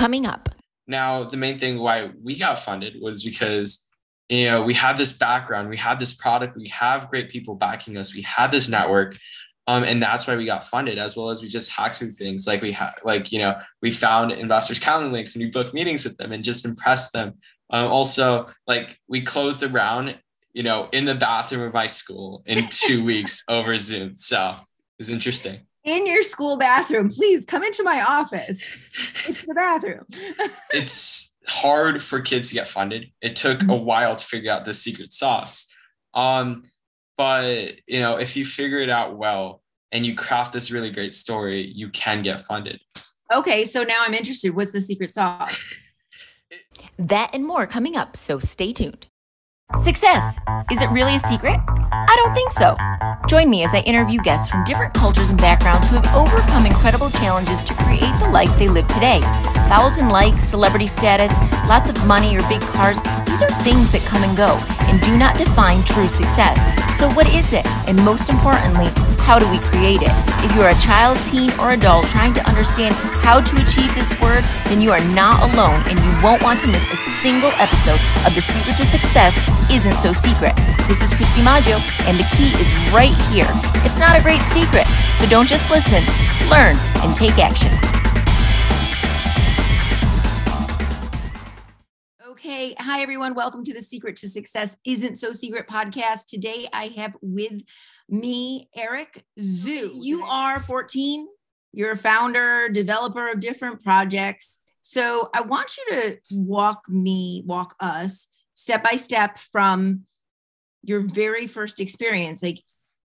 coming up. Now, the main thing why we got funded was because you know we had this background, we had this product, we have great people backing us, we had this network. Um, and that's why we got funded as well as we just hacked through things like we had like you know we found investors calendar links and we booked meetings with them and just impressed them um, also like we closed the round you know in the bathroom of my school in two weeks over zoom so it was interesting in your school bathroom. Please come into my office. It's the bathroom. it's hard for kids to get funded. It took mm-hmm. a while to figure out the secret sauce. Um, but you know, if you figure it out well and you craft this really great story, you can get funded. Okay, so now I'm interested. What's the secret sauce? that and more coming up, so stay tuned. Success. Is it really a secret? I don't think so. Join me as I interview guests from different cultures and backgrounds who have overcome incredible challenges to create the life they live today. Thousand likes, celebrity status, lots of money, or big cars, these are things that come and go and do not define true success. So, what is it? And most importantly, how do we create it? If you're a child, teen, or adult trying to understand how to achieve this word, then you are not alone and you won't want to miss a single episode of The Secret to Success Isn't So Secret. This is Christy Maggio, and the key is right here. It's not a great secret, so don't just listen, learn, and take action. Okay. Hi, everyone. Welcome to the Secret to Success Isn't So Secret podcast. Today I have with me Eric Zhu. You are 14. You're a founder, developer of different projects. So I want you to walk me, walk us step by step from your very first experience. Like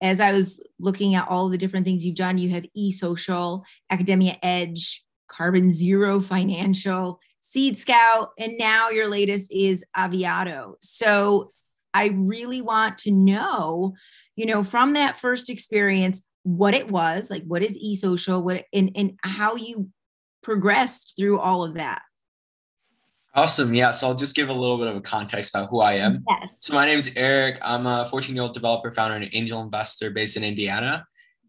as I was looking at all the different things you've done, you have e-social, Academia Edge, Carbon Zero Financial, Seed Scout, and now your latest is Aviato. So I really want to know, you know, from that first experience, what it was, like what is e-social, what and, and how you progressed through all of that. Awesome. Yeah. So I'll just give a little bit of a context about who I am. Yes. So my name is Eric. I'm a 14 year old developer, founder, and angel investor based in Indiana.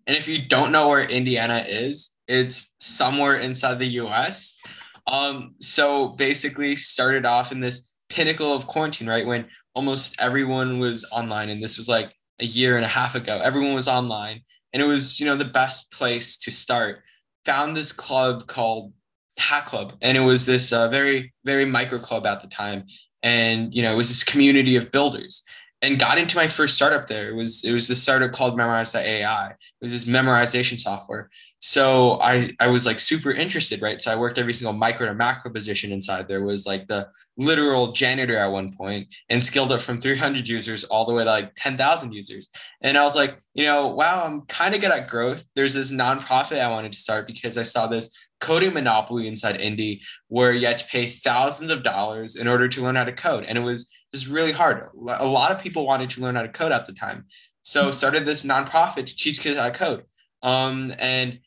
And if you don't know where Indiana is, it's somewhere inside the US. Um, so basically started off in this pinnacle of quarantine, right? When almost everyone was online. And this was like a year and a half ago. Everyone was online. And it was, you know, the best place to start. Found this club called Hack Club. And it was this uh, very, very micro club at the time. And, you know, it was this community of builders and got into my first startup there. It was it was this startup called Memorize.ai. It was this memorization software. So I I was like super interested, right? So I worked every single micro to macro position inside. There was like the literal janitor at one point and scaled up from 300 users all the way to like 10,000 users. And I was like, you know, wow, I'm kind of good at growth. There's this nonprofit I wanted to start because I saw this coding monopoly inside Indy where you had to pay thousands of dollars in order to learn how to code. And it was just really hard. A lot of people wanted to learn how to code at the time. So hmm. started this nonprofit to teach kids how to code. Um, and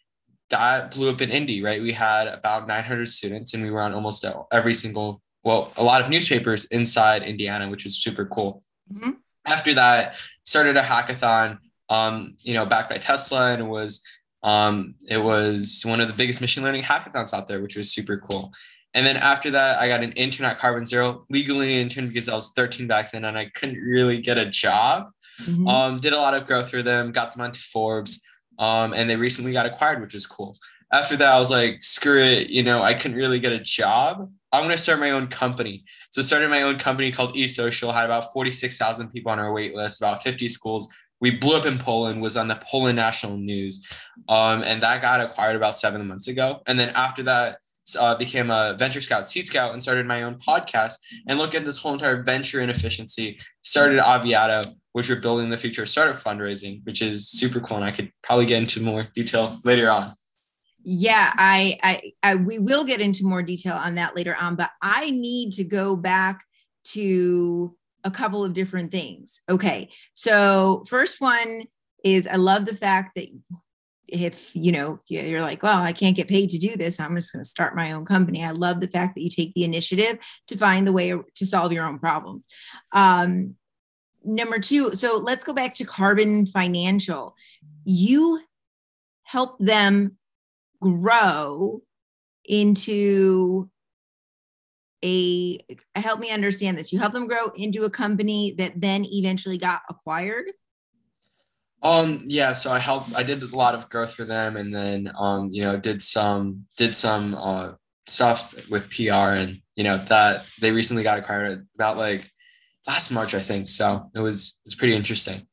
that blew up in Indy, right? We had about 900 students and we were on almost every single, well, a lot of newspapers inside Indiana, which was super cool. Mm-hmm. After that, started a hackathon, um, you know, backed by Tesla and it was um, it was one of the biggest machine learning hackathons out there, which was super cool. And then after that, I got an intern at Carbon Zero, legally intern because I was 13 back then and I couldn't really get a job. Mm-hmm. Um, did a lot of growth for them, got them onto Forbes, um, and they recently got acquired, which was cool. After that, I was like, screw it, you know, I couldn't really get a job. I'm gonna start my own company. So started my own company called eSocial, had about 46,000 people on our wait list, about 50 schools. We blew up in Poland, was on the Poland national news. Um, and that got acquired about seven months ago. And then after that, uh, became a venture scout, seed scout, and started my own podcast and look at this whole entire venture inefficiency. Started Aviato, which we're building the future of startup fundraising, which is super cool. And I could probably get into more detail later on. Yeah, I, I, I, we will get into more detail on that later on, but I need to go back to a couple of different things. Okay. So, first one is I love the fact that if you know you're like well i can't get paid to do this i'm just going to start my own company i love the fact that you take the initiative to find the way to solve your own problem um, number two so let's go back to carbon financial you help them grow into a help me understand this. You help them grow into a company that then eventually got acquired. Um yeah, so I helped I did a lot of growth for them and then um you know did some did some uh stuff with PR and you know that they recently got acquired about like last March I think. So it was it's pretty interesting.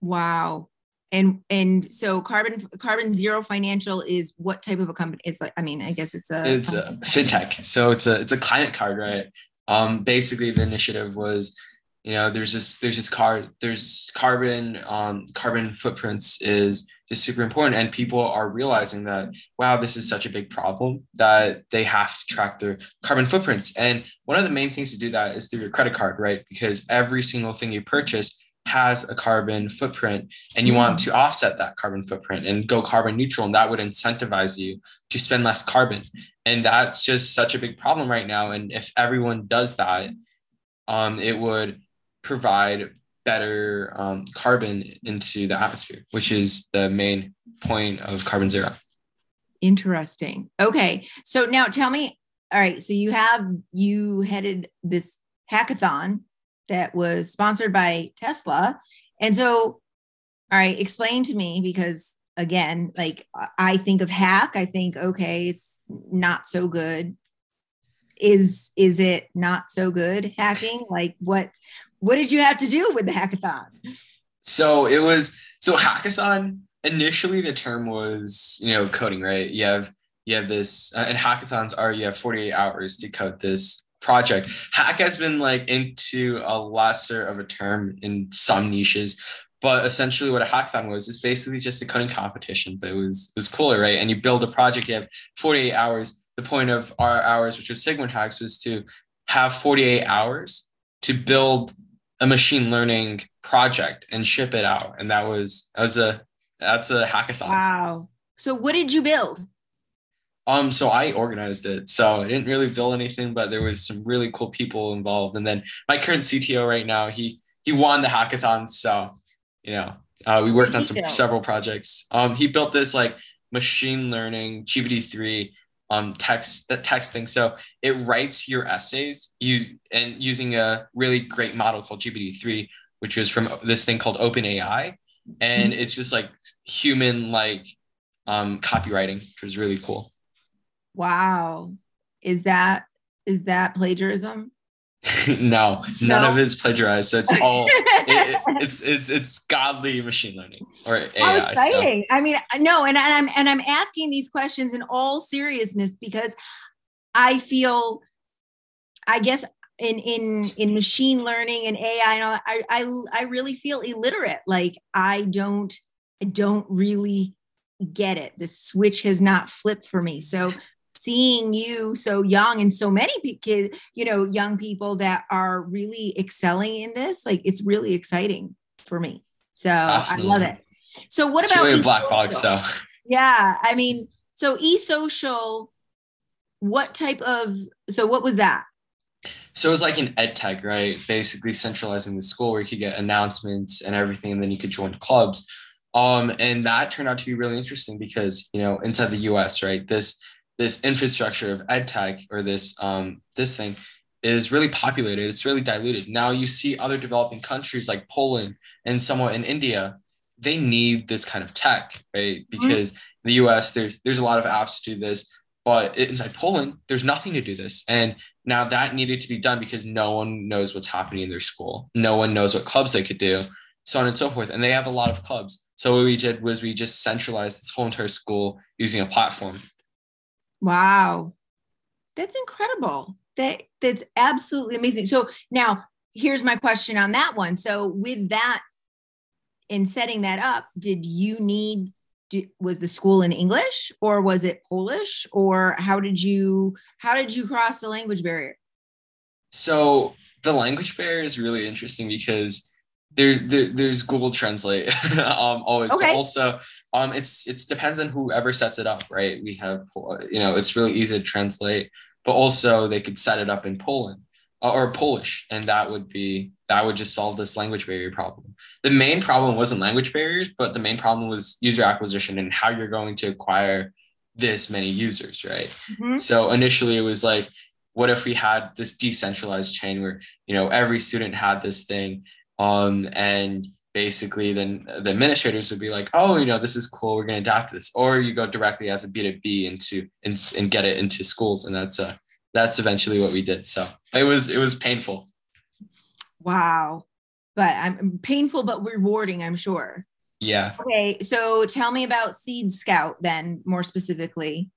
Wow. And and so carbon carbon zero financial is what type of a company? It's like I mean I guess it's a it's a fintech. So it's a it's a climate card, right? Um basically the initiative was you know there's this there's this card there's carbon um carbon footprints is just super important and people are realizing that wow this is such a big problem that they have to track their carbon footprints and one of the main things to do that is through your credit card right because every single thing you purchase has a carbon footprint and you want mm. to offset that carbon footprint and go carbon neutral and that would incentivize you to spend less carbon and that's just such a big problem right now and if everyone does that um, it would provide better um, carbon into the atmosphere, which is the main point of carbon zero. Interesting. Okay. So now tell me, all right, so you have you headed this hackathon that was sponsored by Tesla. And so, all right, explain to me because again, like I think of hack, I think, okay, it's not so good. Is is it not so good hacking? Like what what did you have to do with the hackathon? So it was so hackathon. Initially, the term was you know coding, right? You have you have this, uh, and hackathons are you have 48 hours to code this project. Hack has been like into a lesser of a term in some niches, but essentially what a hackathon was is basically just a coding competition, but it was it was cooler, right? And you build a project, you have 48 hours. The point of our hours, which was Sigma hacks, was to have 48 hours to build a machine learning project and ship it out. And that was that was a that's a hackathon. Wow. So what did you build? Um, so I organized it. So I didn't really build anything, but there was some really cool people involved. And then my current CTO right now, he he won the hackathon. So, you know, uh, we worked on some build? several projects. Um, he built this like machine learning GPT-3 um, text that text thing. So it writes your essays use and using a really great model called GPT-3, which was from this thing called OpenAI. And mm-hmm. it's just like human like um, copywriting, which was really cool. Wow. Is that is that plagiarism? no, none no. of it's plagiarized. So it's all it, it's it's it's godly machine learning or AI. How exciting! So. I mean, no, and, and I'm and I'm asking these questions in all seriousness because I feel, I guess, in in in machine learning and AI and all, I I I really feel illiterate. Like I don't I don't really get it. The switch has not flipped for me. So seeing you so young and so many kids, you know, young people that are really excelling in this, like it's really exciting for me. So Absolutely. I love it. So what it's about really black box? So yeah, I mean, so e-social, what type of so what was that? So it was like an ed tech, right? Basically centralizing the school where you could get announcements and everything, and then you could join clubs. Um, and that turned out to be really interesting because you know inside the U.S. right this this infrastructure of ed tech or this um, this thing is really populated. It's really diluted. Now you see other developing countries like Poland and somewhat in India, they need this kind of tech, right? Mm-hmm. Because mm-hmm. the US, there's there's a lot of apps to do this, but inside Poland, there's nothing to do this. And now that needed to be done because no one knows what's happening in their school. No one knows what clubs they could do, so on and so forth. And they have a lot of clubs. So what we did was we just centralized this whole entire school using a platform Wow. That's incredible. That that's absolutely amazing. So now here's my question on that one. So with that in setting that up, did you need was the school in English or was it Polish or how did you how did you cross the language barrier? So the language barrier is really interesting because there, there there's Google Translate um always okay. but also um it's it's depends on whoever sets it up right we have you know it's really easy to translate but also they could set it up in Poland uh, or Polish and that would be that would just solve this language barrier problem the main problem wasn't language barriers but the main problem was user acquisition and how you're going to acquire this many users right mm-hmm. so initially it was like what if we had this decentralized chain where you know every student had this thing um, and basically then the administrators would be like oh you know this is cool. We're going to adopt this. Or you go directly as a b2b into and, and get it into schools. And that's uh that's eventually what we did. So it was it was painful. Wow. But i'm painful but rewarding i'm sure. Yeah. Okay. So tell me about seed scout then more specifically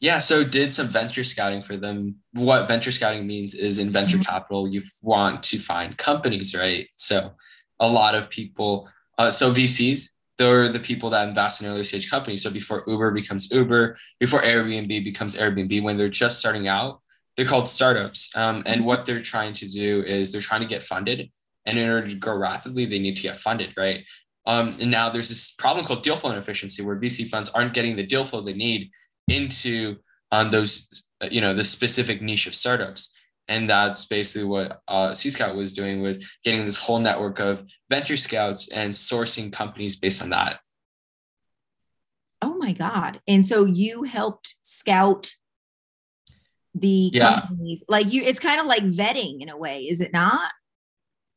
yeah, so did some venture scouting for them. What venture scouting means is in venture mm-hmm. capital, you want to find companies, right? So a lot of people, uh, so VCs, they're the people that invest in early stage companies. So before Uber becomes Uber, before Airbnb becomes Airbnb, when they're just starting out, they're called startups. Um, and what they're trying to do is they're trying to get funded. And in order to grow rapidly, they need to get funded, right? Um, and now there's this problem called deal flow inefficiency where VC funds aren't getting the deal flow they need into um, those, you know, the specific niche of startups. And that's basically what uh, Seed Scout was doing was getting this whole network of venture scouts and sourcing companies based on that. Oh my God. And so you helped scout the yeah. companies. Like you, it's kind of like vetting in a way, is it not?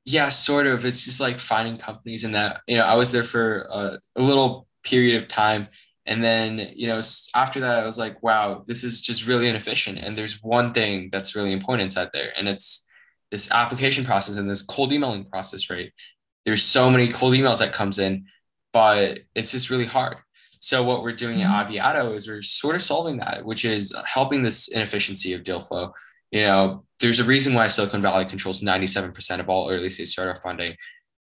Yeah, sort of. It's just like finding companies and that, you know, I was there for a, a little period of time and then, you know, after that, I was like, wow, this is just really inefficient. And there's one thing that's really important inside there, and it's this application process and this cold emailing process, right? There's so many cold emails that comes in, but it's just really hard. So what we're doing at mm-hmm. Aviato is we're sort of solving that, which is helping this inefficiency of deal flow. You know, there's a reason why Silicon Valley controls 97% of all early stage startup funding.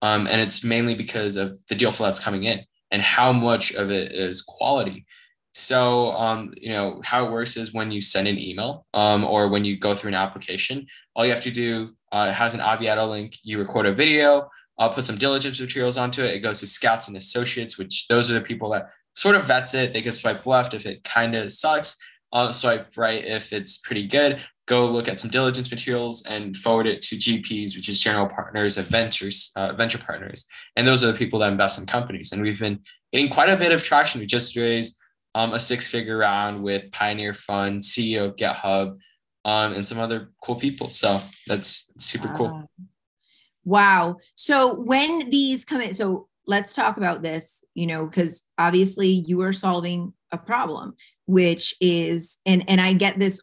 Um, and it's mainly because of the deal flow that's coming in and how much of it is quality. So, um, you know, how it works is when you send an email um, or when you go through an application, all you have to do uh, has an Aviato link. You record a video, I'll put some diligence materials onto it. It goes to scouts and associates, which those are the people that sort of vets it. They can swipe left if it kind of sucks. I'll swipe right if it's pretty good go look at some diligence materials and forward it to GPs, which is general partners of ventures, uh, venture partners. And those are the people that invest in companies. And we've been getting quite a bit of traction. We just raised um, a six figure round with Pioneer Fund, CEO of GitHub, um, and some other cool people. So that's, that's super wow. cool. Wow. So when these come in, so let's talk about this, you know, because obviously you are solving a problem, which is, and and I get this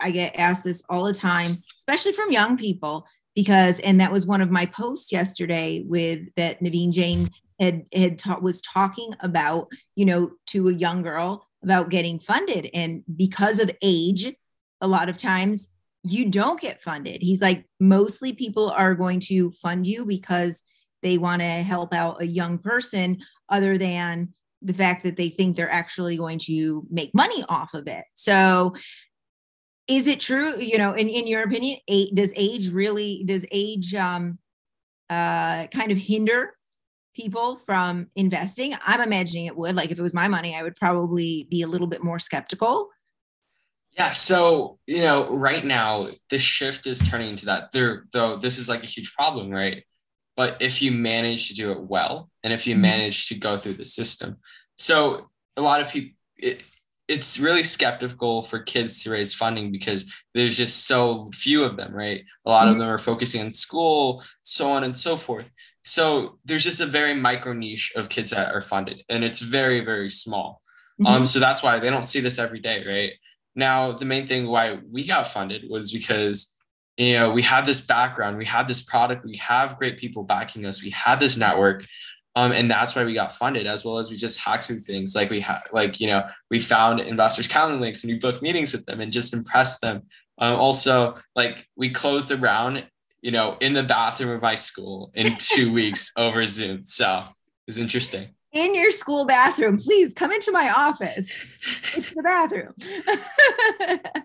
I get asked this all the time, especially from young people, because and that was one of my posts yesterday with that Naveen Jain had had taught was talking about, you know, to a young girl about getting funded. And because of age, a lot of times you don't get funded. He's like, mostly people are going to fund you because they want to help out a young person, other than the fact that they think they're actually going to make money off of it. So is it true you know in, in your opinion does age really does age um uh kind of hinder people from investing? I'm imagining it would. Like if it was my money i would probably be a little bit more skeptical. Yeah so you know right now the shift is turning into that. There though this is like a huge problem right but if you manage to do it well and if you mm-hmm. manage to go through the system so a lot of people it, it's really skeptical for kids to raise funding because there's just so few of them, right? A lot mm-hmm. of them are focusing on school, so on and so forth. So there's just a very micro niche of kids that are funded, and it's very, very small. Mm-hmm. Um, so that's why they don't see this every day, right? Now, the main thing why we got funded was because you know we have this background, we have this product, we have great people backing us, we have this network, um, and that's why we got funded, as well as we just hacked through things like we had, like, you know, we found investors' calendar links and we booked meetings with them and just impressed them. Um, also, like, we closed a round, you know, in the bathroom of my school in two weeks over Zoom. So it was interesting in your school bathroom. Please come into my office. It's the bathroom.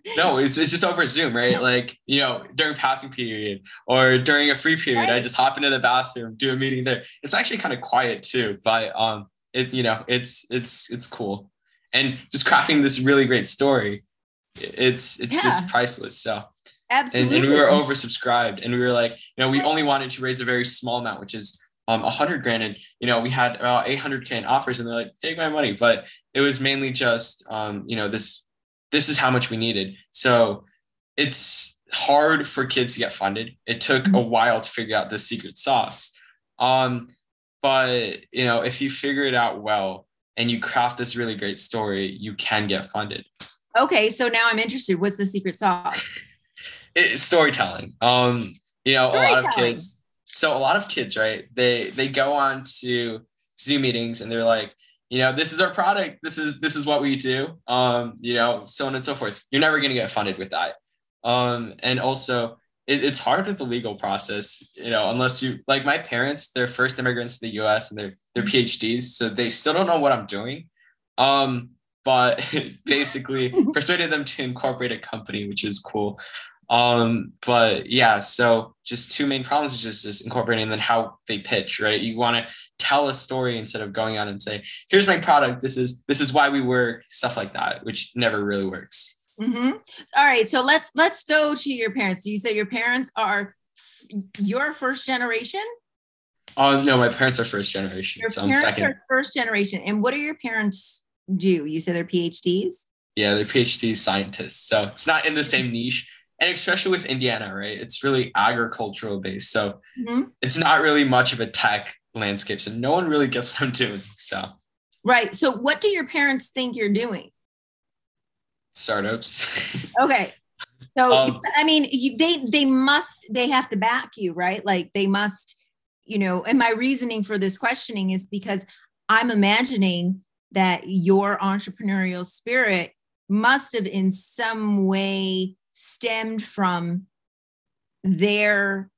no, it's, it's just over Zoom, right? Like, you know, during passing period or during a free period, right. I just hop into the bathroom, do a meeting there. It's actually kind of quiet too, but um it you know, it's it's it's cool. And just crafting this really great story, it's it's yeah. just priceless. So Absolutely. And, and we were oversubscribed and we were like, you know, we only wanted to raise a very small amount, which is um, 100 grand and you know we had about 800k in offers and they're like take my money but it was mainly just um, you know this this is how much we needed so it's hard for kids to get funded. It took a while to figure out the secret sauce. Um, but you know, if you figure it out well and you craft this really great story, you can get funded. Okay, so now I'm interested. What's the secret sauce? it's storytelling. Um, you know, a lot of kids. So a lot of kids, right? They they go on to Zoom meetings and they're like, you know, this is our product. This is this is what we do. Um, you know, so on and so forth. You're never gonna get funded with that. Um, and also it, it's hard with the legal process, you know, unless you like my parents, they're first immigrants to the US and they're they're PhDs, so they still don't know what I'm doing. Um, but basically persuaded them to incorporate a company, which is cool. Um, but yeah, so just two main problems is just, just incorporating then how they pitch, right? You want to tell a story instead of going out and say, here's my product. This is, this is why we work, stuff like that, which never really works. Mm-hmm. All right. So let's, let's go to your parents. You say your parents are f- your first generation? Oh no, my parents are first generation. Your so I'm second. first generation. And what do your parents do? You say they're PhDs? Yeah, they're PhD scientists. So it's not in the same niche. And especially with Indiana, right? It's really agricultural based. So mm-hmm. it's not really much of a tech landscape. So no one really gets what I'm doing. So right. So what do your parents think you're doing? Startups. okay. So um, I mean, you, they they must they have to back you, right? Like they must, you know. And my reasoning for this questioning is because I'm imagining that your entrepreneurial spirit must have in some way stemmed from their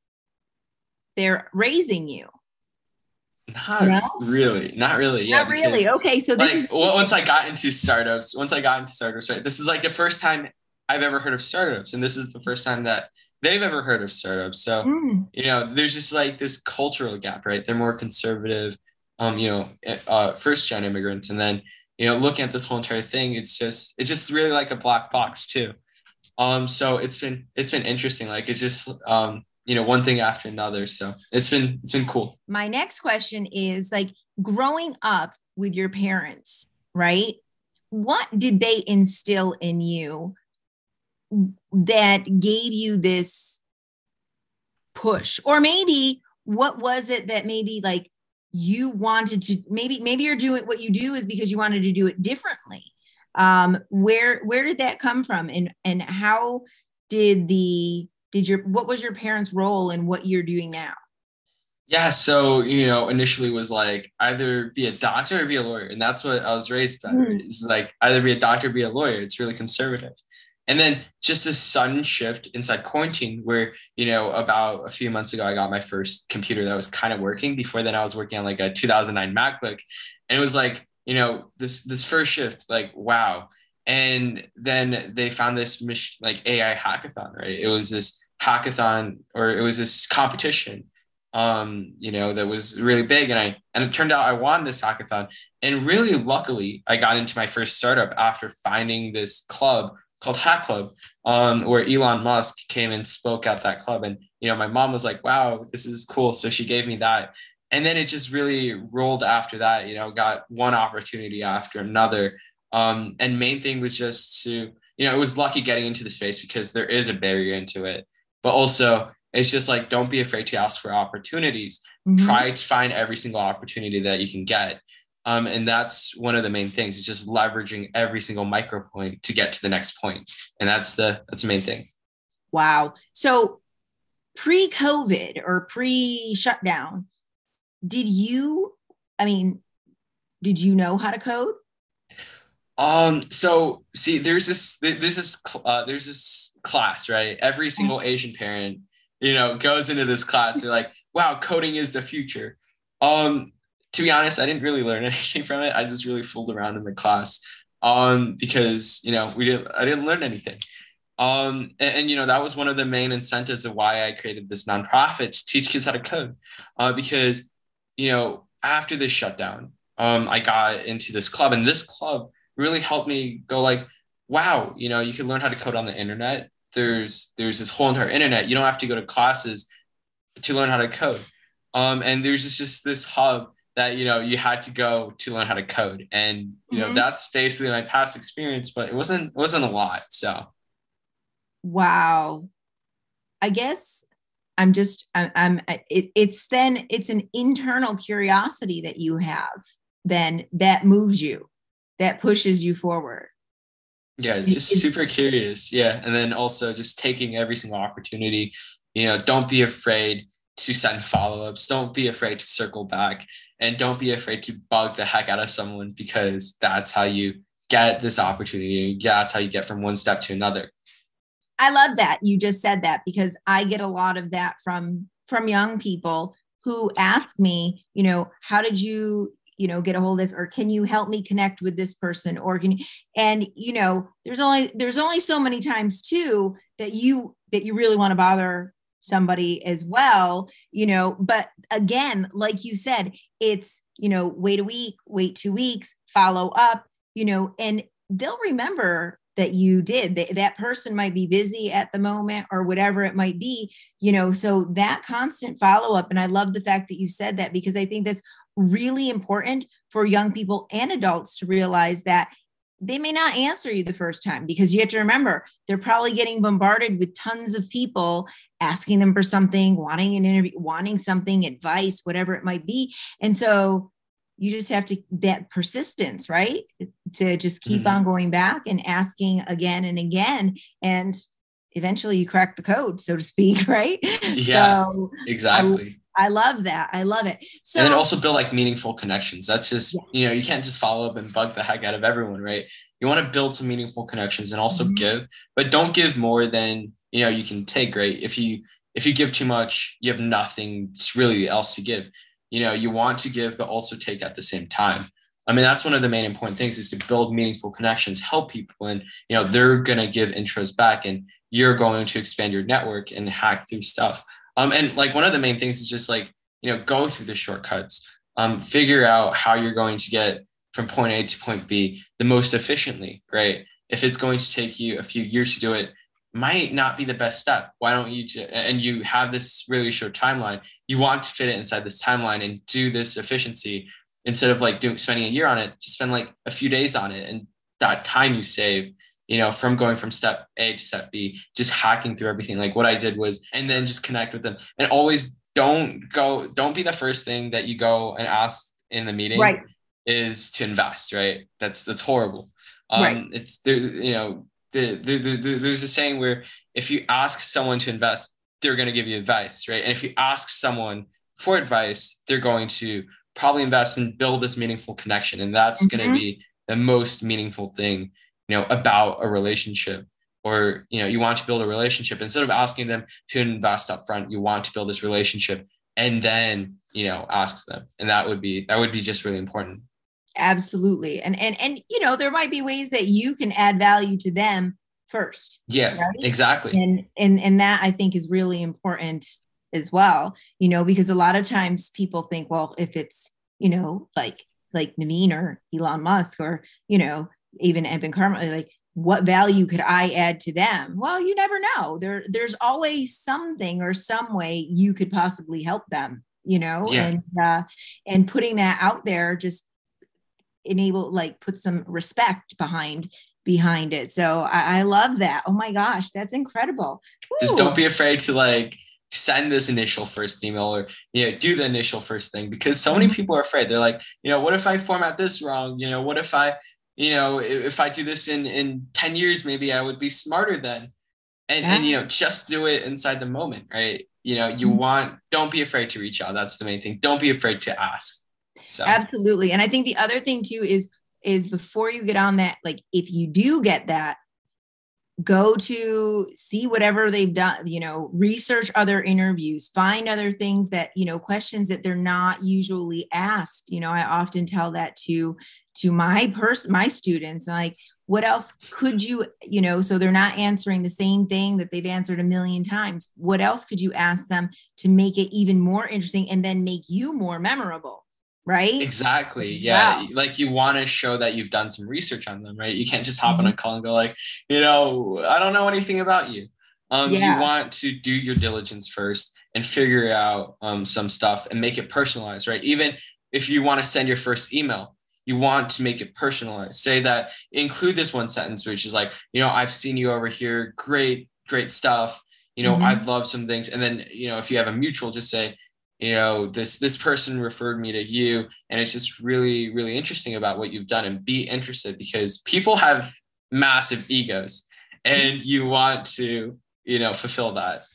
their raising you not no? really not really yeah not really okay so this like, is once i got into startups once i got into startups right this is like the first time i've ever heard of startups and this is the first time that they've ever heard of startups so mm. you know there's just like this cultural gap right they're more conservative um you know uh, first gen immigrants and then you know, looking at this whole entire thing, it's just it's just really like a black box too. Um, so it's been it's been interesting. Like it's just um, you know, one thing after another. So it's been it's been cool. My next question is like growing up with your parents, right? What did they instill in you that gave you this push? Or maybe what was it that maybe like you wanted to maybe maybe you're doing what you do is because you wanted to do it differently um where where did that come from and and how did the did your what was your parents role in what you're doing now yeah so you know initially was like either be a doctor or be a lawyer and that's what i was raised by mm. it's like either be a doctor or be a lawyer it's really conservative and then just this sudden shift inside quarantine, where, you know, about a few months ago, I got my first computer that was kind of working. Before then, I was working on like a 2009 MacBook. And it was like, you know, this, this first shift, like, wow. And then they found this like AI hackathon, right? It was this hackathon or it was this competition um, you know, that was really big. And I and it turned out I won this hackathon. And really luckily I got into my first startup after finding this club called Hack Club, um, where Elon Musk came and spoke at that club. And, you know, my mom was like, wow, this is cool. So she gave me that. And then it just really rolled after that, you know, got one opportunity after another. Um, and main thing was just to, you know, it was lucky getting into the space because there is a barrier into it. But also, it's just like, don't be afraid to ask for opportunities. Mm-hmm. Try to find every single opportunity that you can get. Um, and that's one of the main things. It's just leveraging every single micro point to get to the next point. And that's the that's the main thing. Wow. So pre-COVID or pre-shutdown, did you, I mean, did you know how to code? Um, so see, there's this, there's this, uh, there's this class, right? Every single Asian parent, you know, goes into this class. They're like, wow, coding is the future. Um, to be honest, I didn't really learn anything from it. I just really fooled around in the class um, because, you know, we didn't, I didn't learn anything. Um, and, and, you know, that was one of the main incentives of why I created this nonprofit to teach kids how to code. Uh, because, you know, after this shutdown, um, I got into this club and this club really helped me go like, wow, you know, you can learn how to code on the internet. There's, there's this whole entire internet. You don't have to go to classes to learn how to code. Um, and there's just, just this hub that you know you had to go to learn how to code and you know mm-hmm. that's basically my past experience but it wasn't it wasn't a lot so wow. I guess I'm just I'm, I'm it, it's then it's an internal curiosity that you have then that moves you that pushes you forward. Yeah just super curious. Yeah and then also just taking every single opportunity you know don't be afraid to send follow-ups. Don't be afraid to circle back. And don't be afraid to bug the heck out of someone because that's how you get this opportunity. Yeah, that's how you get from one step to another I love that you just said that because I get a lot of that from from young people who ask me, you know, how did you, you know, get a hold of this or can you help me connect with this person or can and you know, there's only there's only so many times too that you that you really want to bother somebody as well, you know, but again, like you said, it's, you know, wait a week, wait 2 weeks, follow up, you know, and they'll remember that you did that, that person might be busy at the moment or whatever it might be you know so that constant follow up and i love the fact that you said that because i think that's really important for young people and adults to realize that they may not answer you the first time because you have to remember they're probably getting bombarded with tons of people asking them for something wanting an interview wanting something advice whatever it might be. And so you just have to that persistence right to just keep mm-hmm. on going back and asking again and again and eventually you crack the code so to speak right? Yeah so exactly. I, I, love that i love it. So and then also build like meaningful connections. That's just yeah. you know you can't just follow up and bug the heck out of everyone right? You want to build some meaningful connections and also mm-hmm. give but don't give more than you know you can take right? If you if you give too much you have nothing really else to give. You know you want to give but also take at the same time i mean that's one of the main important things is to build meaningful connections help people and you know they're going to give intros back and you're going to expand your network and hack through stuff. Um and like one of the main things is just like you know go through the shortcuts. Um figure out how you're going to get from point a to point b the most efficiently right? If it's going to take you a few years to do it might not be the best step. Why don't you, and you have this really short timeline, you want to fit it inside this timeline and do this efficiency instead of like doing, spending a year on it, just spend like a few days on it. And that time you save, you know, from going from step A to step B, just hacking through everything. Like what I did was, and then just connect with them and always don't go, don't be the first thing that you go and ask in the meeting. Right. Is to invest, right? That's that's horrible. Um, right. It's there, you know, the, the, the, there's a saying where if you ask someone to invest, they're going to give you advice, right? And if you ask someone for advice, they're going to probably invest and build this meaningful connection. And that's mm-hmm. going to be the most meaningful thing, you know, about a relationship. Or, you know, you want to build a relationship instead of asking them to invest up front, you want to build this relationship and then, you know, ask them. And that would be that would be just really important absolutely and and and you know there might be ways that you can add value to them first yeah right? exactly and and and that i think is really important as well you know because a lot of times people think well if it's you know like like Naveen or Elon Musk or you know even Evan Carmichael like what value could I add to them? Well, you never know. There, there's always something or some way you could possibly help them, you know, yeah. and uh, and putting that out there just enable like put some respect behind behind it. So I, I love that. Oh my gosh, that's incredible. Just don't be afraid to like send this initial first email or you know do the initial first thing because so many mm-hmm. people are afraid. They're like, you know, what if I format this wrong? You know, what if I, you know, if I do this in in 10 years, maybe I would be smarter then. And yeah. and you know, just do it inside the moment, right? You know, you mm-hmm. want don't be afraid to reach out. That's the main thing. Don't be afraid to ask. So absolutely. And I think the other thing too is is before you get on that, like if you do get that, go to see whatever they've done, you know, research other interviews, find other things that, you know, questions that they're not usually asked. You know, I often tell that to to my person, my students, like, what else could you, you know, so they're not answering the same thing that they've answered a million times. What else could you ask them to make it even more interesting and then make you more memorable? Right? Exactly. Yeah. Wow. Like you want to show that you've done some research on them, right? You can't just hop mm-hmm. on a mm-hmm. call and go like, you know, I don't know anything about you. Um, yeah. You want to do your diligence first and figure out um, some stuff and make it personalized, right? Even if you want to send your first email, you want to make it personalized. Say that include this one sentence, which is like, you know, I've seen you over here. Great great stuff. You know, mm-hmm. I'd love some things. And then, you know, if you have a mutual, just say, you know, this this person referred me to you. And it's just really, really interesting about what you've done and be interested because people have massive egos and you want to, you know, fulfill that.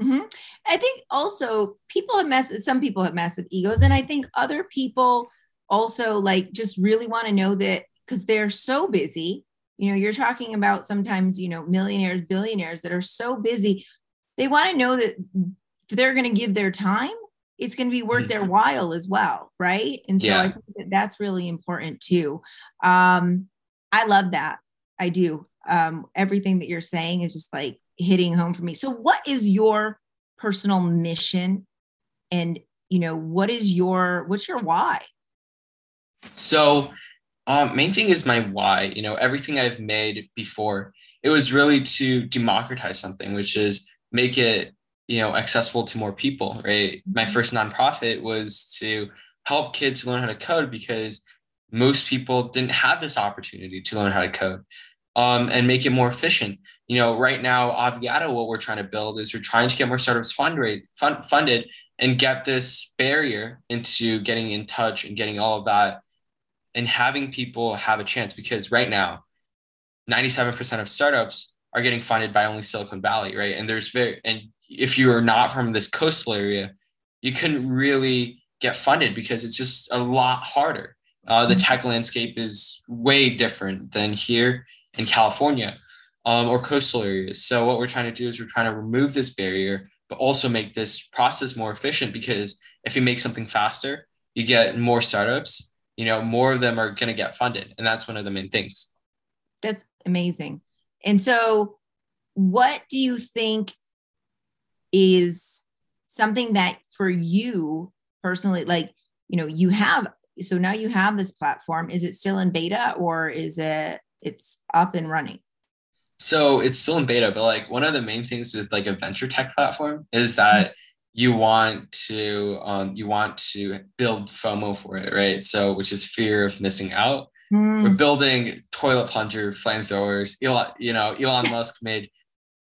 Mm-hmm. I think also people have massive, some people have massive egos. And I think other people also like just really want to know that because they're so busy you know you're talking about sometimes you know millionaires billionaires that are so busy they want to know that they're going to give their time it's going to be worth their mm-hmm. while as well right? And so yeah. i think that that's really important too. Um i love that. I do. Um everything that you're saying is just like hitting home for me. So what is your personal mission? And you know what is your what's your why? So, um, main thing is my why. You know, everything I've made before, it was really to democratize something, which is make it you know accessible to more people. Right. My mm-hmm. first nonprofit was to help kids learn how to code because most people didn't have this opportunity to learn how to code um, and make it more efficient. You know, right now, Aviato, what we're trying to build is we're trying to get more startups fund rate, fund, funded and get this barrier into getting in touch and getting all of that and having people have a chance because right now 97% of startups are getting funded by only silicon valley right and there's very and if you are not from this coastal area you couldn't really get funded because it's just a lot harder. Uh, the mm-hmm. tech landscape is way different than here in california um, or coastal areas. So what we're trying to do is we're trying to remove this barrier but also make this process more efficient because if you make something faster you get more startups you know more of them are going to get funded and that's one of the main things. That's amazing. And so what do you think is something that for you personally like you know you have so now you have this platform is it still in beta or is it it's up and running so it's still in beta but like one of the main things with like a venture tech platform is that you want to um, you want to build FOMO for it, right? So which is fear of missing out. Mm. We're building toilet plunger flamethrowers. Elon, you know, Elon Musk made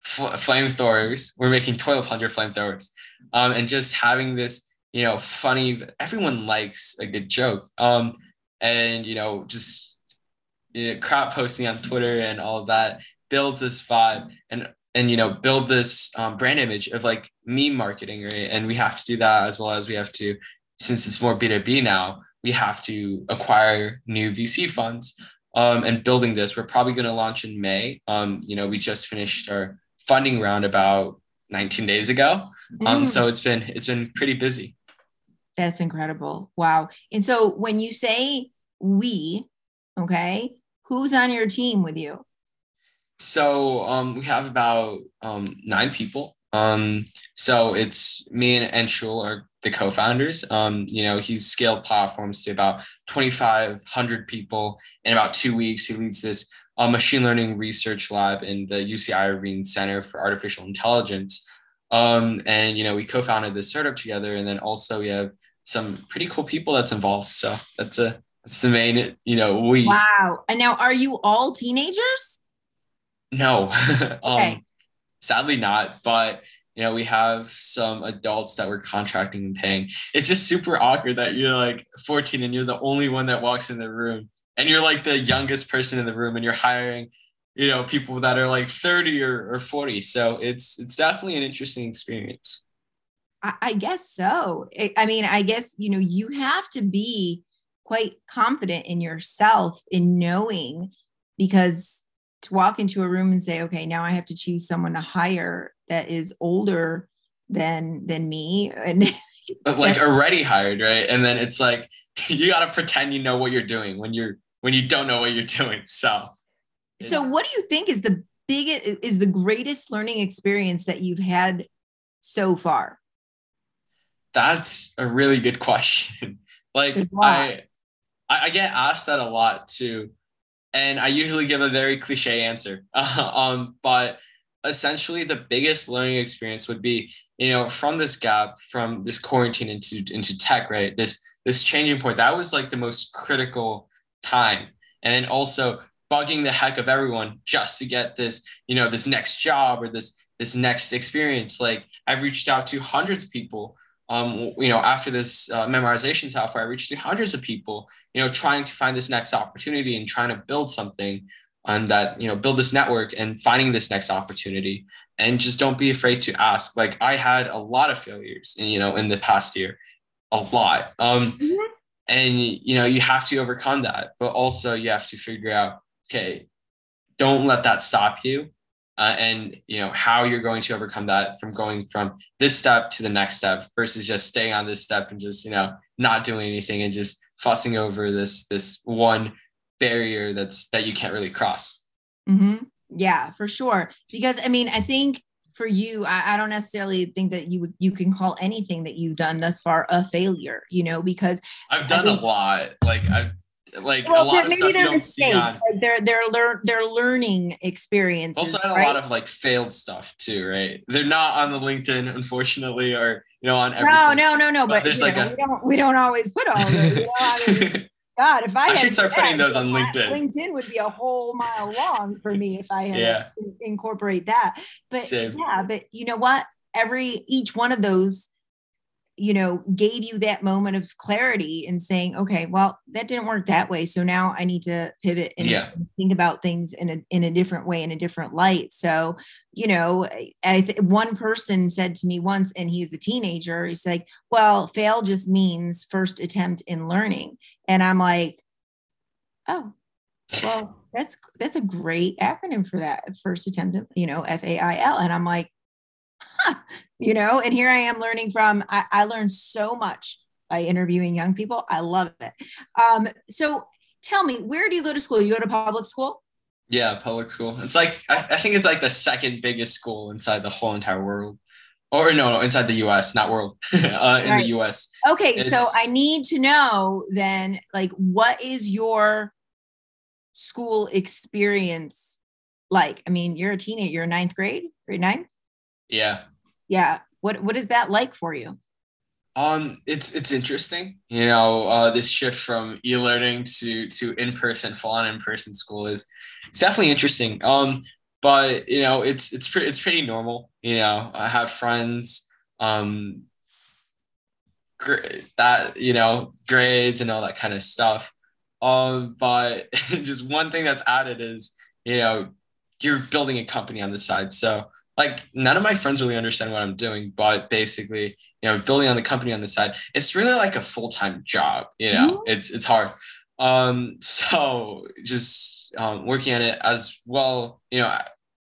f- flamethrowers. We're making toilet plunger flamethrowers, um, and just having this, you know, funny. Everyone likes a good joke, um, and you know, just you know, crap posting on Twitter and all that builds this vibe. And and you know build this um, brand image of like meme marketing right and we have to do that as well as we have to since it's more b2b now we have to acquire new vc funds um, and building this we're probably going to launch in may um, you know we just finished our funding round about 19 days ago um, mm. so it's been it's been pretty busy that's incredible wow and so when you say we okay who's on your team with you so um, we have about um, nine people. Um, so it's me and Anshul are the co-founders. Um, you know, he's scaled platforms to about 2,500 people in about two weeks. He leads this uh, machine learning research lab in the UC Irvine Center for Artificial Intelligence. Um, and you know, we co-founded this startup together, and then also we have some pretty cool people that's involved. So that's a that's the main, you know, we. Wow. And now, are you all teenagers? No, um, sadly not. But you know, we have some adults that we're contracting and paying. It's just super awkward that you're like 14 and you're the only one that walks in the room, and you're like the youngest person in the room, and you're hiring, you know, people that are like 30 or, or 40. So it's it's definitely an interesting experience. I guess so. I mean, I guess you know you have to be quite confident in yourself in knowing because to walk into a room and say, okay, now I have to choose someone to hire that is older than than me and like already hired, right? And then it's like you got to pretend you know what you're doing when you're when you don't know what you're doing. So So what do you think is the biggest is the greatest learning experience that you've had so far? That's a really good question. like I I get asked that a lot too and I usually give a very cliche answer. um, but essentially, the biggest learning experience would be, you know, from this gap, from this quarantine into into tech, right? This this changing point that was like the most critical time, and then also bugging the heck of everyone just to get this, you know, this next job or this this next experience. Like I've reached out to hundreds of people. Um, you know, after this uh, memorization software, I reached to hundreds of people, you know, trying to find this next opportunity and trying to build something and that, you know, build this network and finding this next opportunity. And just don't be afraid to ask. Like I had a lot of failures, you know, in the past year, a lot. Um, mm-hmm. And, you know, you have to overcome that, but also you have to figure out, okay, don't let that stop you uh, and you know how you're going to overcome that from going from this step to the next step versus just staying on this step and just you know not doing anything and just fussing over this this one barrier that's that you can't really cross mm-hmm. yeah for sure because i mean i think for you I, I don't necessarily think that you you can call anything that you've done thus far a failure you know because i've done think, a lot like i've like well, a lot of maybe they're mistakes like they're they're learn they're learning experiences also had a lot of like failed stuff too right they're not on the linkedin unfortunately or you know on everything. no no no no but, but there's like know, a... we don't we don't always put all those you know, I mean, God, if I, I should start putting those on LinkedIn. LinkedIn would be a whole mile long for me if I had yeah. incorporate that. But Same. yeah, but you know what? Every each one of those you know gave you that moment of clarity and saying okay well that didn't work that way so now i need to pivot and yeah. think about things in a in a different way in a different light so you know I th- one person said to me once and he's a teenager he's like well fail just means first attempt in learning and i'm like oh well that's that's a great acronym for that first attempt you know f-a-i-l and i'm like huh, you know, and here I am learning from, I, I learned so much by interviewing young people. I love it. Um, so tell me, where do you go to school? You go to public school? Yeah, public school. It's like, I, I think it's like the second biggest school inside the whole entire world or no, inside the U.S., not world, uh, in right. the U.S. Okay, it's... so I need to know then, like, what is your school experience like? I mean, you're a teenager, you're ninth grade, grade nine. Yeah. Yeah. What What is that like for you? Um, it's it's interesting. You know, uh, this shift from e-learning to to in-person, full on in-person school is it's definitely interesting. Um, but you know, it's it's pretty it's pretty normal. You know, I have friends. Um, that you know grades and all that kind of stuff. Um, but just one thing that's added is you know you're building a company on the side, so like none of my friends really understand what I'm doing, but basically, you know, building on the company on the side, it's really like a full-time job, you know, mm-hmm. it's, it's hard. Um, so just um, working on it as well, you know,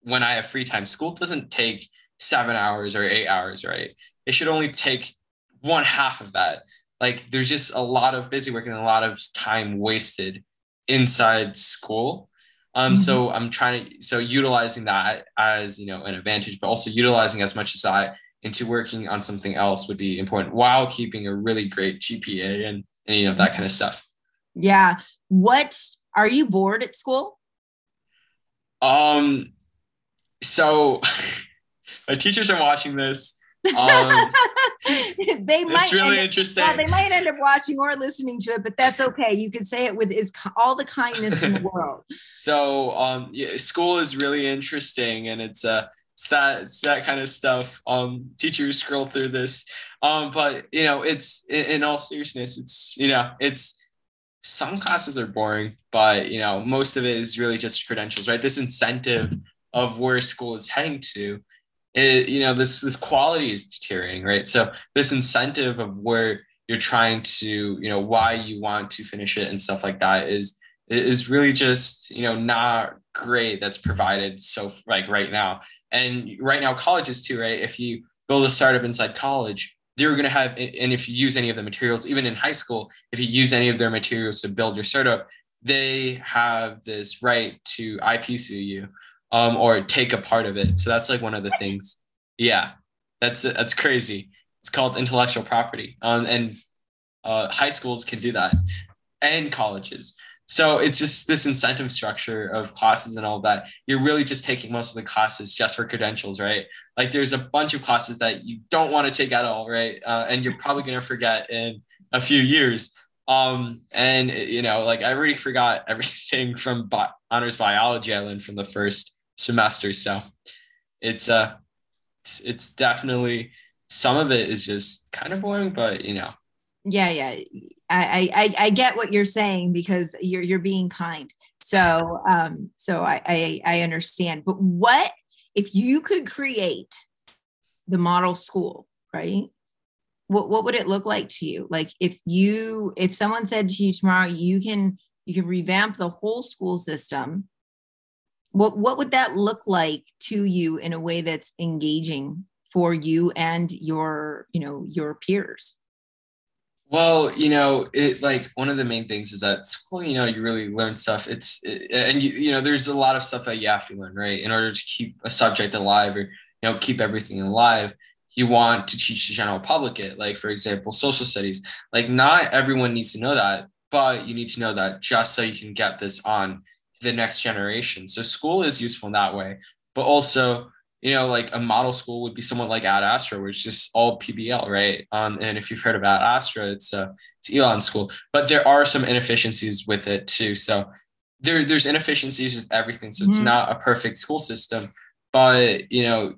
when I have free time, school doesn't take seven hours or eight hours, right? It should only take one half of that. Like there's just a lot of busy work and a lot of time wasted inside school um, mm-hmm. so I'm trying to so utilizing that as you know an advantage, but also utilizing as much as that into working on something else would be important while keeping a really great GPA and, and you know that kind of stuff. Yeah. What are you bored at school? Um so my teachers are watching this. Um, they might. Really interesting. Well, they might end up watching or listening to it, but that's okay. You can say it with is all the kindness in the world. So, um, yeah, school is really interesting, and it's uh, it's that it's that kind of stuff. Um, teachers scroll through this, um, but you know, it's in, in all seriousness, it's you know, it's some classes are boring, but you know, most of it is really just credentials, right? This incentive of where school is heading to it, you know this this quality is deteriorating right? So this incentive of where you're trying to you know why you want to finish it and stuff like that is is really just you know not great that's provided so like right now. And right now colleges too right? If you build a startup inside college they're going to have and if you use any of the materials even in high school if you use any of their materials to build your startup they have this right to ip sue you um, or take a part of it. So that's like one of the things. Yeah, that's that's crazy. It's called intellectual property, um, and uh, high schools can do that, and colleges. So it's just this incentive structure of classes and all that. You're really just taking most of the classes just for credentials, right? Like there's a bunch of classes that you don't want to take at all, right? Uh, and you're probably going to forget in a few years. Um, and you know, like I already forgot everything from bi- honors biology I learned from the first semester. So it's uh it's, it's definitely some of it is just kind of boring, but you know. Yeah, yeah. I, I I get what you're saying because you're you're being kind. So um so I I, I understand. But what if you could create the model school, right? what what would it look like to you like if you if someone said to you tomorrow you can you can revamp the whole school system what what would that look like to you in a way that's engaging for you and your you know your peers well you know it like one of the main things is that school you know you really learn stuff. It's it, and you you know there's a lot of stuff that you have to learn right? In order to keep a subject alive or you know keep everything alive you want to teach the general public it. Like for example social studies. Like not everyone needs to know that but you need to know that just so you can get this on the next generation. So school is useful in that way but also you know like a model school would be somewhat like ad astra which is just all pbl right um, and if you've heard about astra it's uh it's elon school but there are some inefficiencies with it too so there, there's inefficiencies with everything so it's mm-hmm. not a perfect school system but you know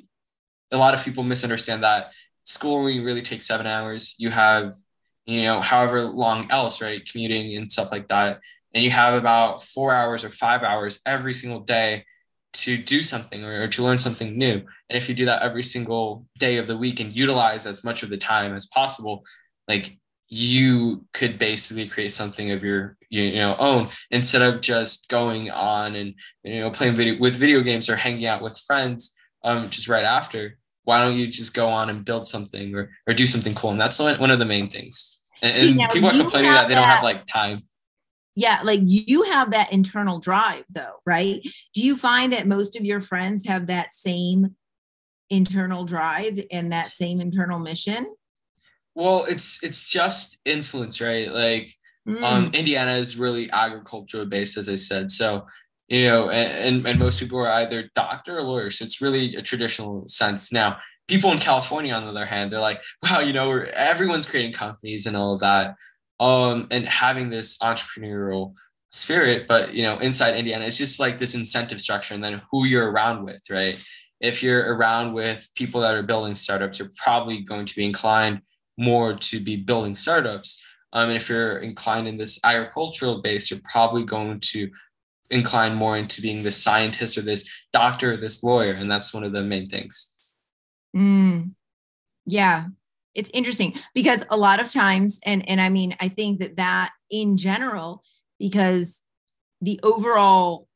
a lot of people misunderstand that schooling really takes seven hours. You have, you know, however long else, right? Commuting and stuff like that. And you have about four hours or five hours every single day to do something or, or, to learn something new. And if you do that every single day of the week and utilize as much of the time as possible, like you could basically create something of your you know own instead of just going on and you know playing video with video games or hanging out with friends um, just right after, why don't you just go on and build something or, or do something cool? And that's one of the main things. And, See, and people are complaining that they don't have like time. Yeah, like you have that internal drive though, right? Do you find that most of your friends have that same internal drive and that same internal mission? Well, it's it's just influence, right? Like mm. um Indiana is really agricultural based, as I said. So you know, and, and most people are either doctor or lawyers. So it's really a traditional sense. Now, people in California, on the other hand, they're like, wow, you know, everyone's creating companies and all of that. Um, and having this entrepreneurial spirit, but you know, inside Indiana, it's just like this incentive structure and then who you're around with, right? If you're around with people that are building startups, you're probably going to be inclined more to be building startups. Um, and if you're inclined in this agricultural base, you're probably going to incline more into being this scientist or this doctor or this lawyer and that's one of the main things mm, yeah it's interesting because a lot of times and and i mean i think that that in general because the overall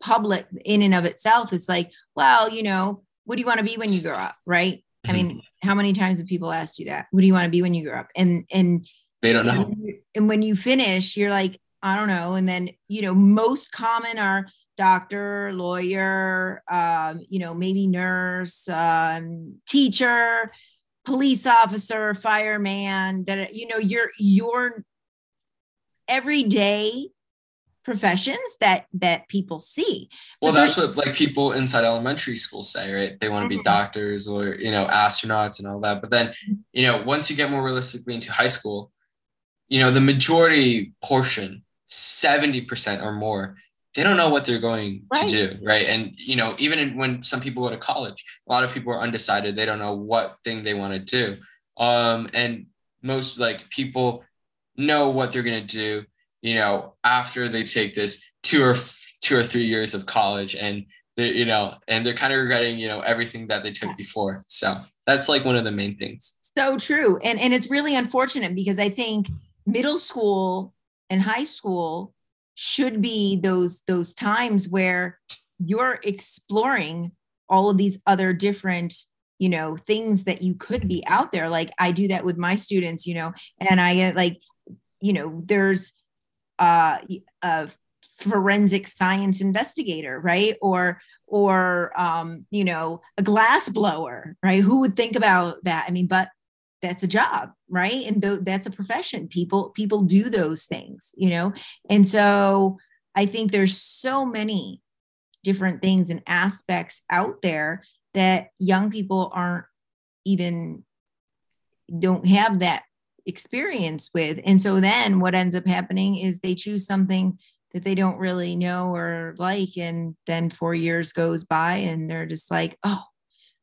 public in and of itself is like well you know what do you want to be when you grow up right mm-hmm. i mean how many times have people asked you that what do you want to be when you grow up and and they don't know and when you finish you're like I don't know. And then, you know, most common are doctor, lawyer, um, you know, maybe nurse, um, teacher, police officer, fireman, that, you know, your, your everyday professions that that people see. Well that's what like people inside elementary school say right? They want to be mm-hmm. doctors or you know astronauts and all that. But then you know once you get more realistically into high school you know the majority portion 70% or more they don't know what they're going right. to do right? And you know even in, when some people go to college a lot of people are undecided. They don't know what thing they want to do. Um and most like people know what they're going to do you know after they take this two or two or three years of college and they you know and they're kind of regretting you know everything that they took before. So that's like one of the main things. So true. And and it's really unfortunate because i think middle school and high school should be those those times where you're exploring all of these other different you know things that you could be out there. Like i do that with my students you know and i get like you know there's uh, a forensic science investigator right? Or or um, you know a glass blower right? Who would think about that? I mean but that's a job right and th- that's a profession people people do those things you know and so i think there's so many different things and aspects out there that young people aren't even don't have that experience with. And so then what ends up happening is they choose something that they don't really know or like. And then four years goes by and they're just like, oh,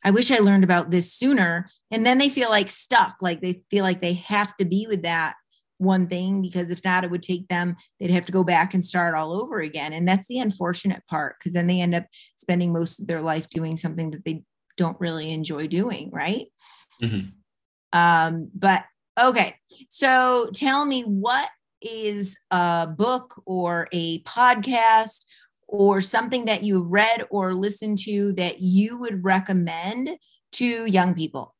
I wish I learned about this sooner. And then they feel like stuck, like they feel like they have to be with that one thing because if not, it would take them, they'd have to go back and start all over again. And that's the unfortunate part because then they end up spending most of their life doing something that they don't really enjoy doing, right? Mm-hmm. Um, but okay, so tell me what is a book or a podcast or something that you read or listened to that you would recommend to young people?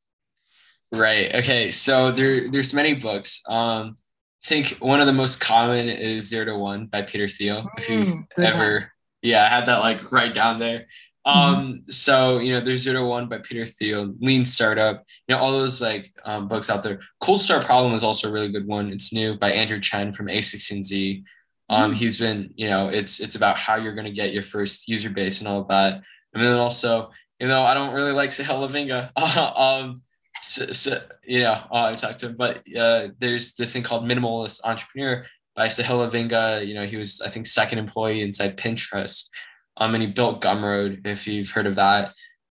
Right. Okay. So there, there's many books. Um, I think one of the most common is Zero to One by Peter Thiel. Mm, if you've ever, one. yeah, I had that like right down there. Mm-hmm. Um, mm-hmm. so you know, there's Zero to One by Peter Thiel, Lean Startup, you know, all those like um, books out there. Cold Start Problem is also a really good one. It's new by Andrew Chen from A16Z. Um, mm-hmm. he's been, you know, it's it's about how you're going to get your first user base and all of that. And then also, you know, I don't really like Sahil Lavingia. um, so, so, uh, I talked to him, but uh, there's this thing called Minimalist Entrepreneur by Sahil Lavingia. You know, he was I think second employee inside Pinterest. Um, and he built Gumroad, if you've heard of that.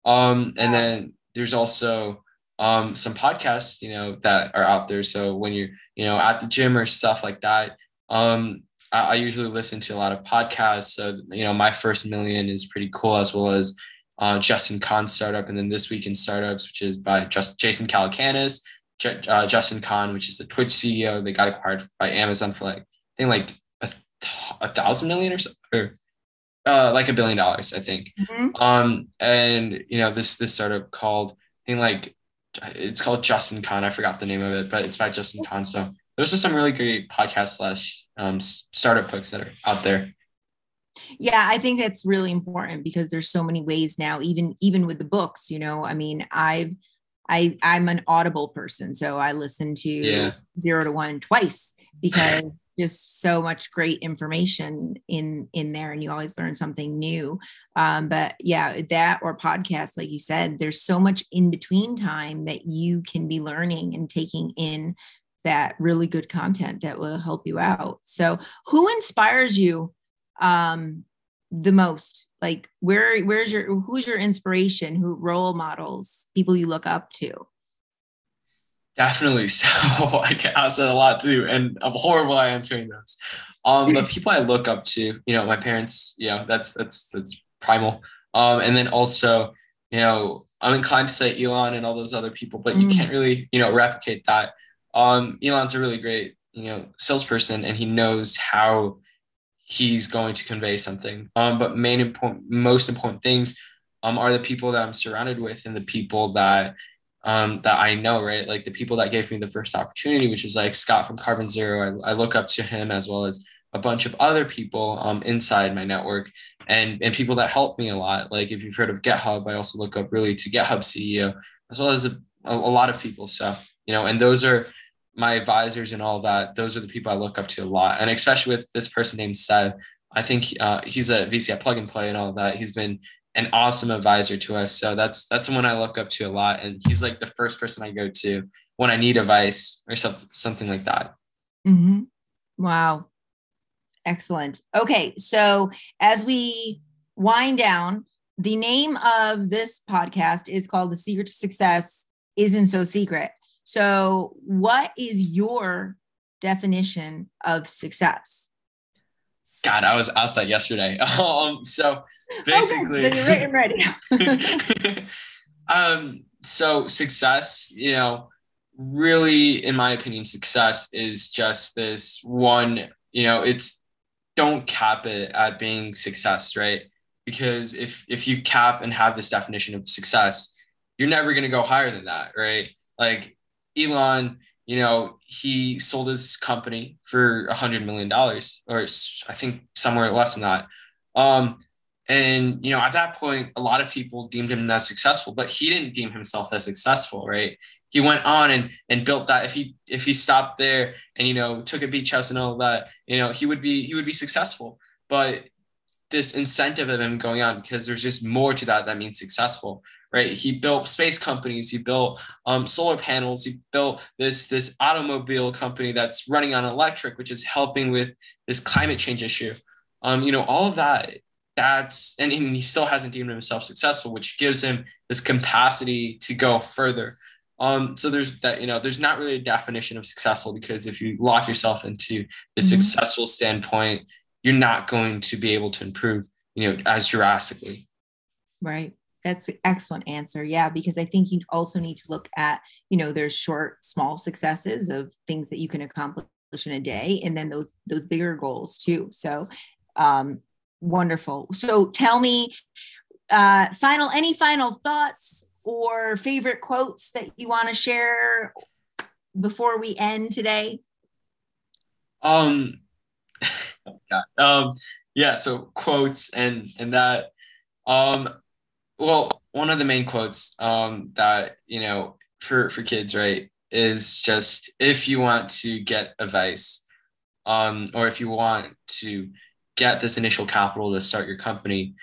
Um, and then there's also um, some podcasts, you know, that are out there. So when you're, you know, at the gym or stuff like that, um, I, I usually listen to a lot of podcasts. So, you know, my first million is pretty cool, as well as uh, Justin Kan startup, and then this week in startups, which is by just Jason Calacanis, J- uh, Justin Kan, which is the Twitch CEO. They got acquired by Amazon for like I think like a, a thousand million or so, or uh, like a billion dollars, I think. Mm-hmm. Um, and you know this this startup called I think like it's called Justin Kan. I forgot the name of it, but it's by Justin Kan. So those are some really great podcast slash um, startup books that are out there. Yeah, I think that's really important because there's so many ways now, even even with the books, you know. I mean, I've I I'm an audible person, so I listen to yeah. zero to one twice because just so much great information in in there and you always learn something new um, but yeah that or podcast like you said there's so much in between time that you can be learning and taking in that really good content that will help you out so who inspires you um the most? Like where where's your who's your inspiration? Who role models people you look up to? Definitely. So i get asked that a lot too and i'm horrible at answering those. Um but people i look up to you know my parents you know that's that's that's primal. Um and then also you know i'm inclined to say elon and all those other people but mm. you can't really you know replicate that. Um elon's a really great you know salesperson and he knows how he's going to convey something. Um, but main important, most important things um, are the people that I'm surrounded with and the people that um, that I know, right? Like the people that gave me the first opportunity, which is like Scott from Carbon Zero. I, I look up to him as well as a bunch of other people um, inside my network and and people that help me a lot. Like if you've heard of GitHub, I also look up really to GitHub CEO as well as a, a lot of people. So you know, and those are my advisors and all that, those are the people I look up to a lot. And especially with this person named Seb, I think uh, he's a VC at Plug and Play and all that. He's been an awesome advisor to us. So that's that's someone I look up to a lot. And he's like the first person I go to when I need advice or something something like that. Mm-hmm. Wow. Excellent. Okay. So as we wind down, the name of this podcast is called The Secret to Success Isn't So Secret. So, what is your definition of success? God, I was that yesterday. Um, so basically, you're ready. um, so success, you know, really, in my opinion, success is just this one. You know, it's don't cap it at being success, right? Because if if you cap and have this definition of success, you're never going to go higher than that, right? Like Elon, you know, he sold his company for a hundred million dollars, or I think somewhere less than that. Um, and you know, at that point, a lot of people deemed him as successful, but he didn't deem himself as successful, right? He went on and and built that. If he if he stopped there and you know took a beach house and all that, you know, he would be he would be successful. But this incentive of him going on because there's just more to that that means successful right? He built space companies, he built um, solar panels, he built this this automobile company that's running on electric, which is helping with this climate change issue. Um, you know, all of that. That's and, and he still hasn't deemed himself successful, which gives him this capacity to go further. Um, so there's that, you know, there's not really a definition of successful because if you lock yourself into the mm-hmm. successful standpoint, you're not going to be able to improve, you know, as drastically. Right. That's an excellent answer. Yeah, because I think you also need to look at, you know, there's short, small successes of things that you can accomplish in a day, and then those those bigger goals too. So, um, wonderful. So, tell me, uh, final any final thoughts or favorite quotes that you want to share before we end today? Um, oh God. um, yeah. So quotes and and that, um, well, one of the main quotes um that you know for for kids, right, is just if you want to get advice, um, or if you want to get this initial capital to start your company,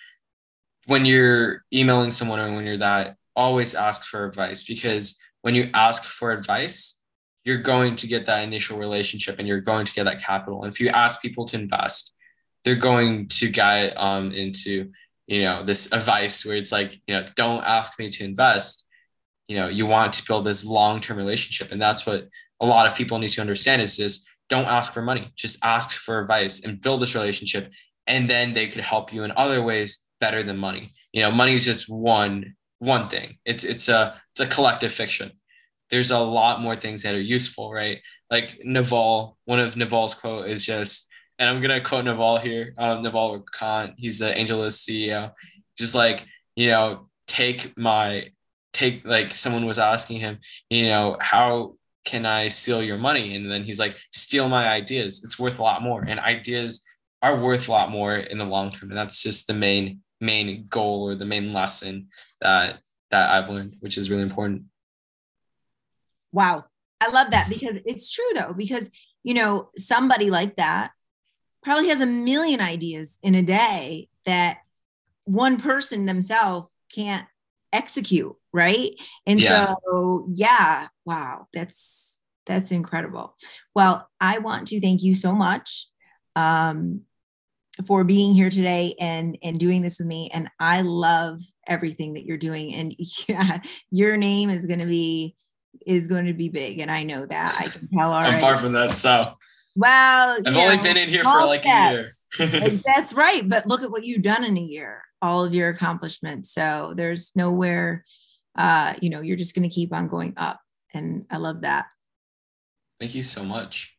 when you're emailing someone or when you're that always ask for advice because when you ask for advice, you're going to get that initial relationship and you're going to get that capital. And if you ask people to invest, they're going to get um, into you know this advice where it's like you know don't ask me to invest you know you want to build this long-term relationship and that's what a lot of people need to understand is just don't ask for money just ask for advice and build this relationship and then they could help you in other ways better than money you know money is just one one thing. It's it's a it's a collective fiction. There's a lot more things that are useful, right? Like Naval, one of Naval's quote is just, and I'm gonna quote Naval here. Um, Naval Ravikant, he's the AngelList CEO. Just like you know, take my take like someone was asking him, you know, how can I steal your money? And then he's like, steal my ideas. It's worth a lot more, and ideas are worth a lot more in the long term. And that's just the main main goal or the main lesson that that I've learned, which is really important. Wow. I love that because it's true though, because you know, somebody like that probably has a million ideas in a day that one person themselves can't execute, right? And yeah. so yeah, wow, that's that's incredible. Well, I want to thank you so much. Um, for being here today and and doing this with me and i love everything that you're doing and yeah your name is going to be is going to be big and i know that i can tell already. i'm far from that so well i've only know, been in here for like steps. a year that's right but look at what you've done in a year all of your accomplishments so there's nowhere uh you know you're just going to keep on going up and i love that thank you so much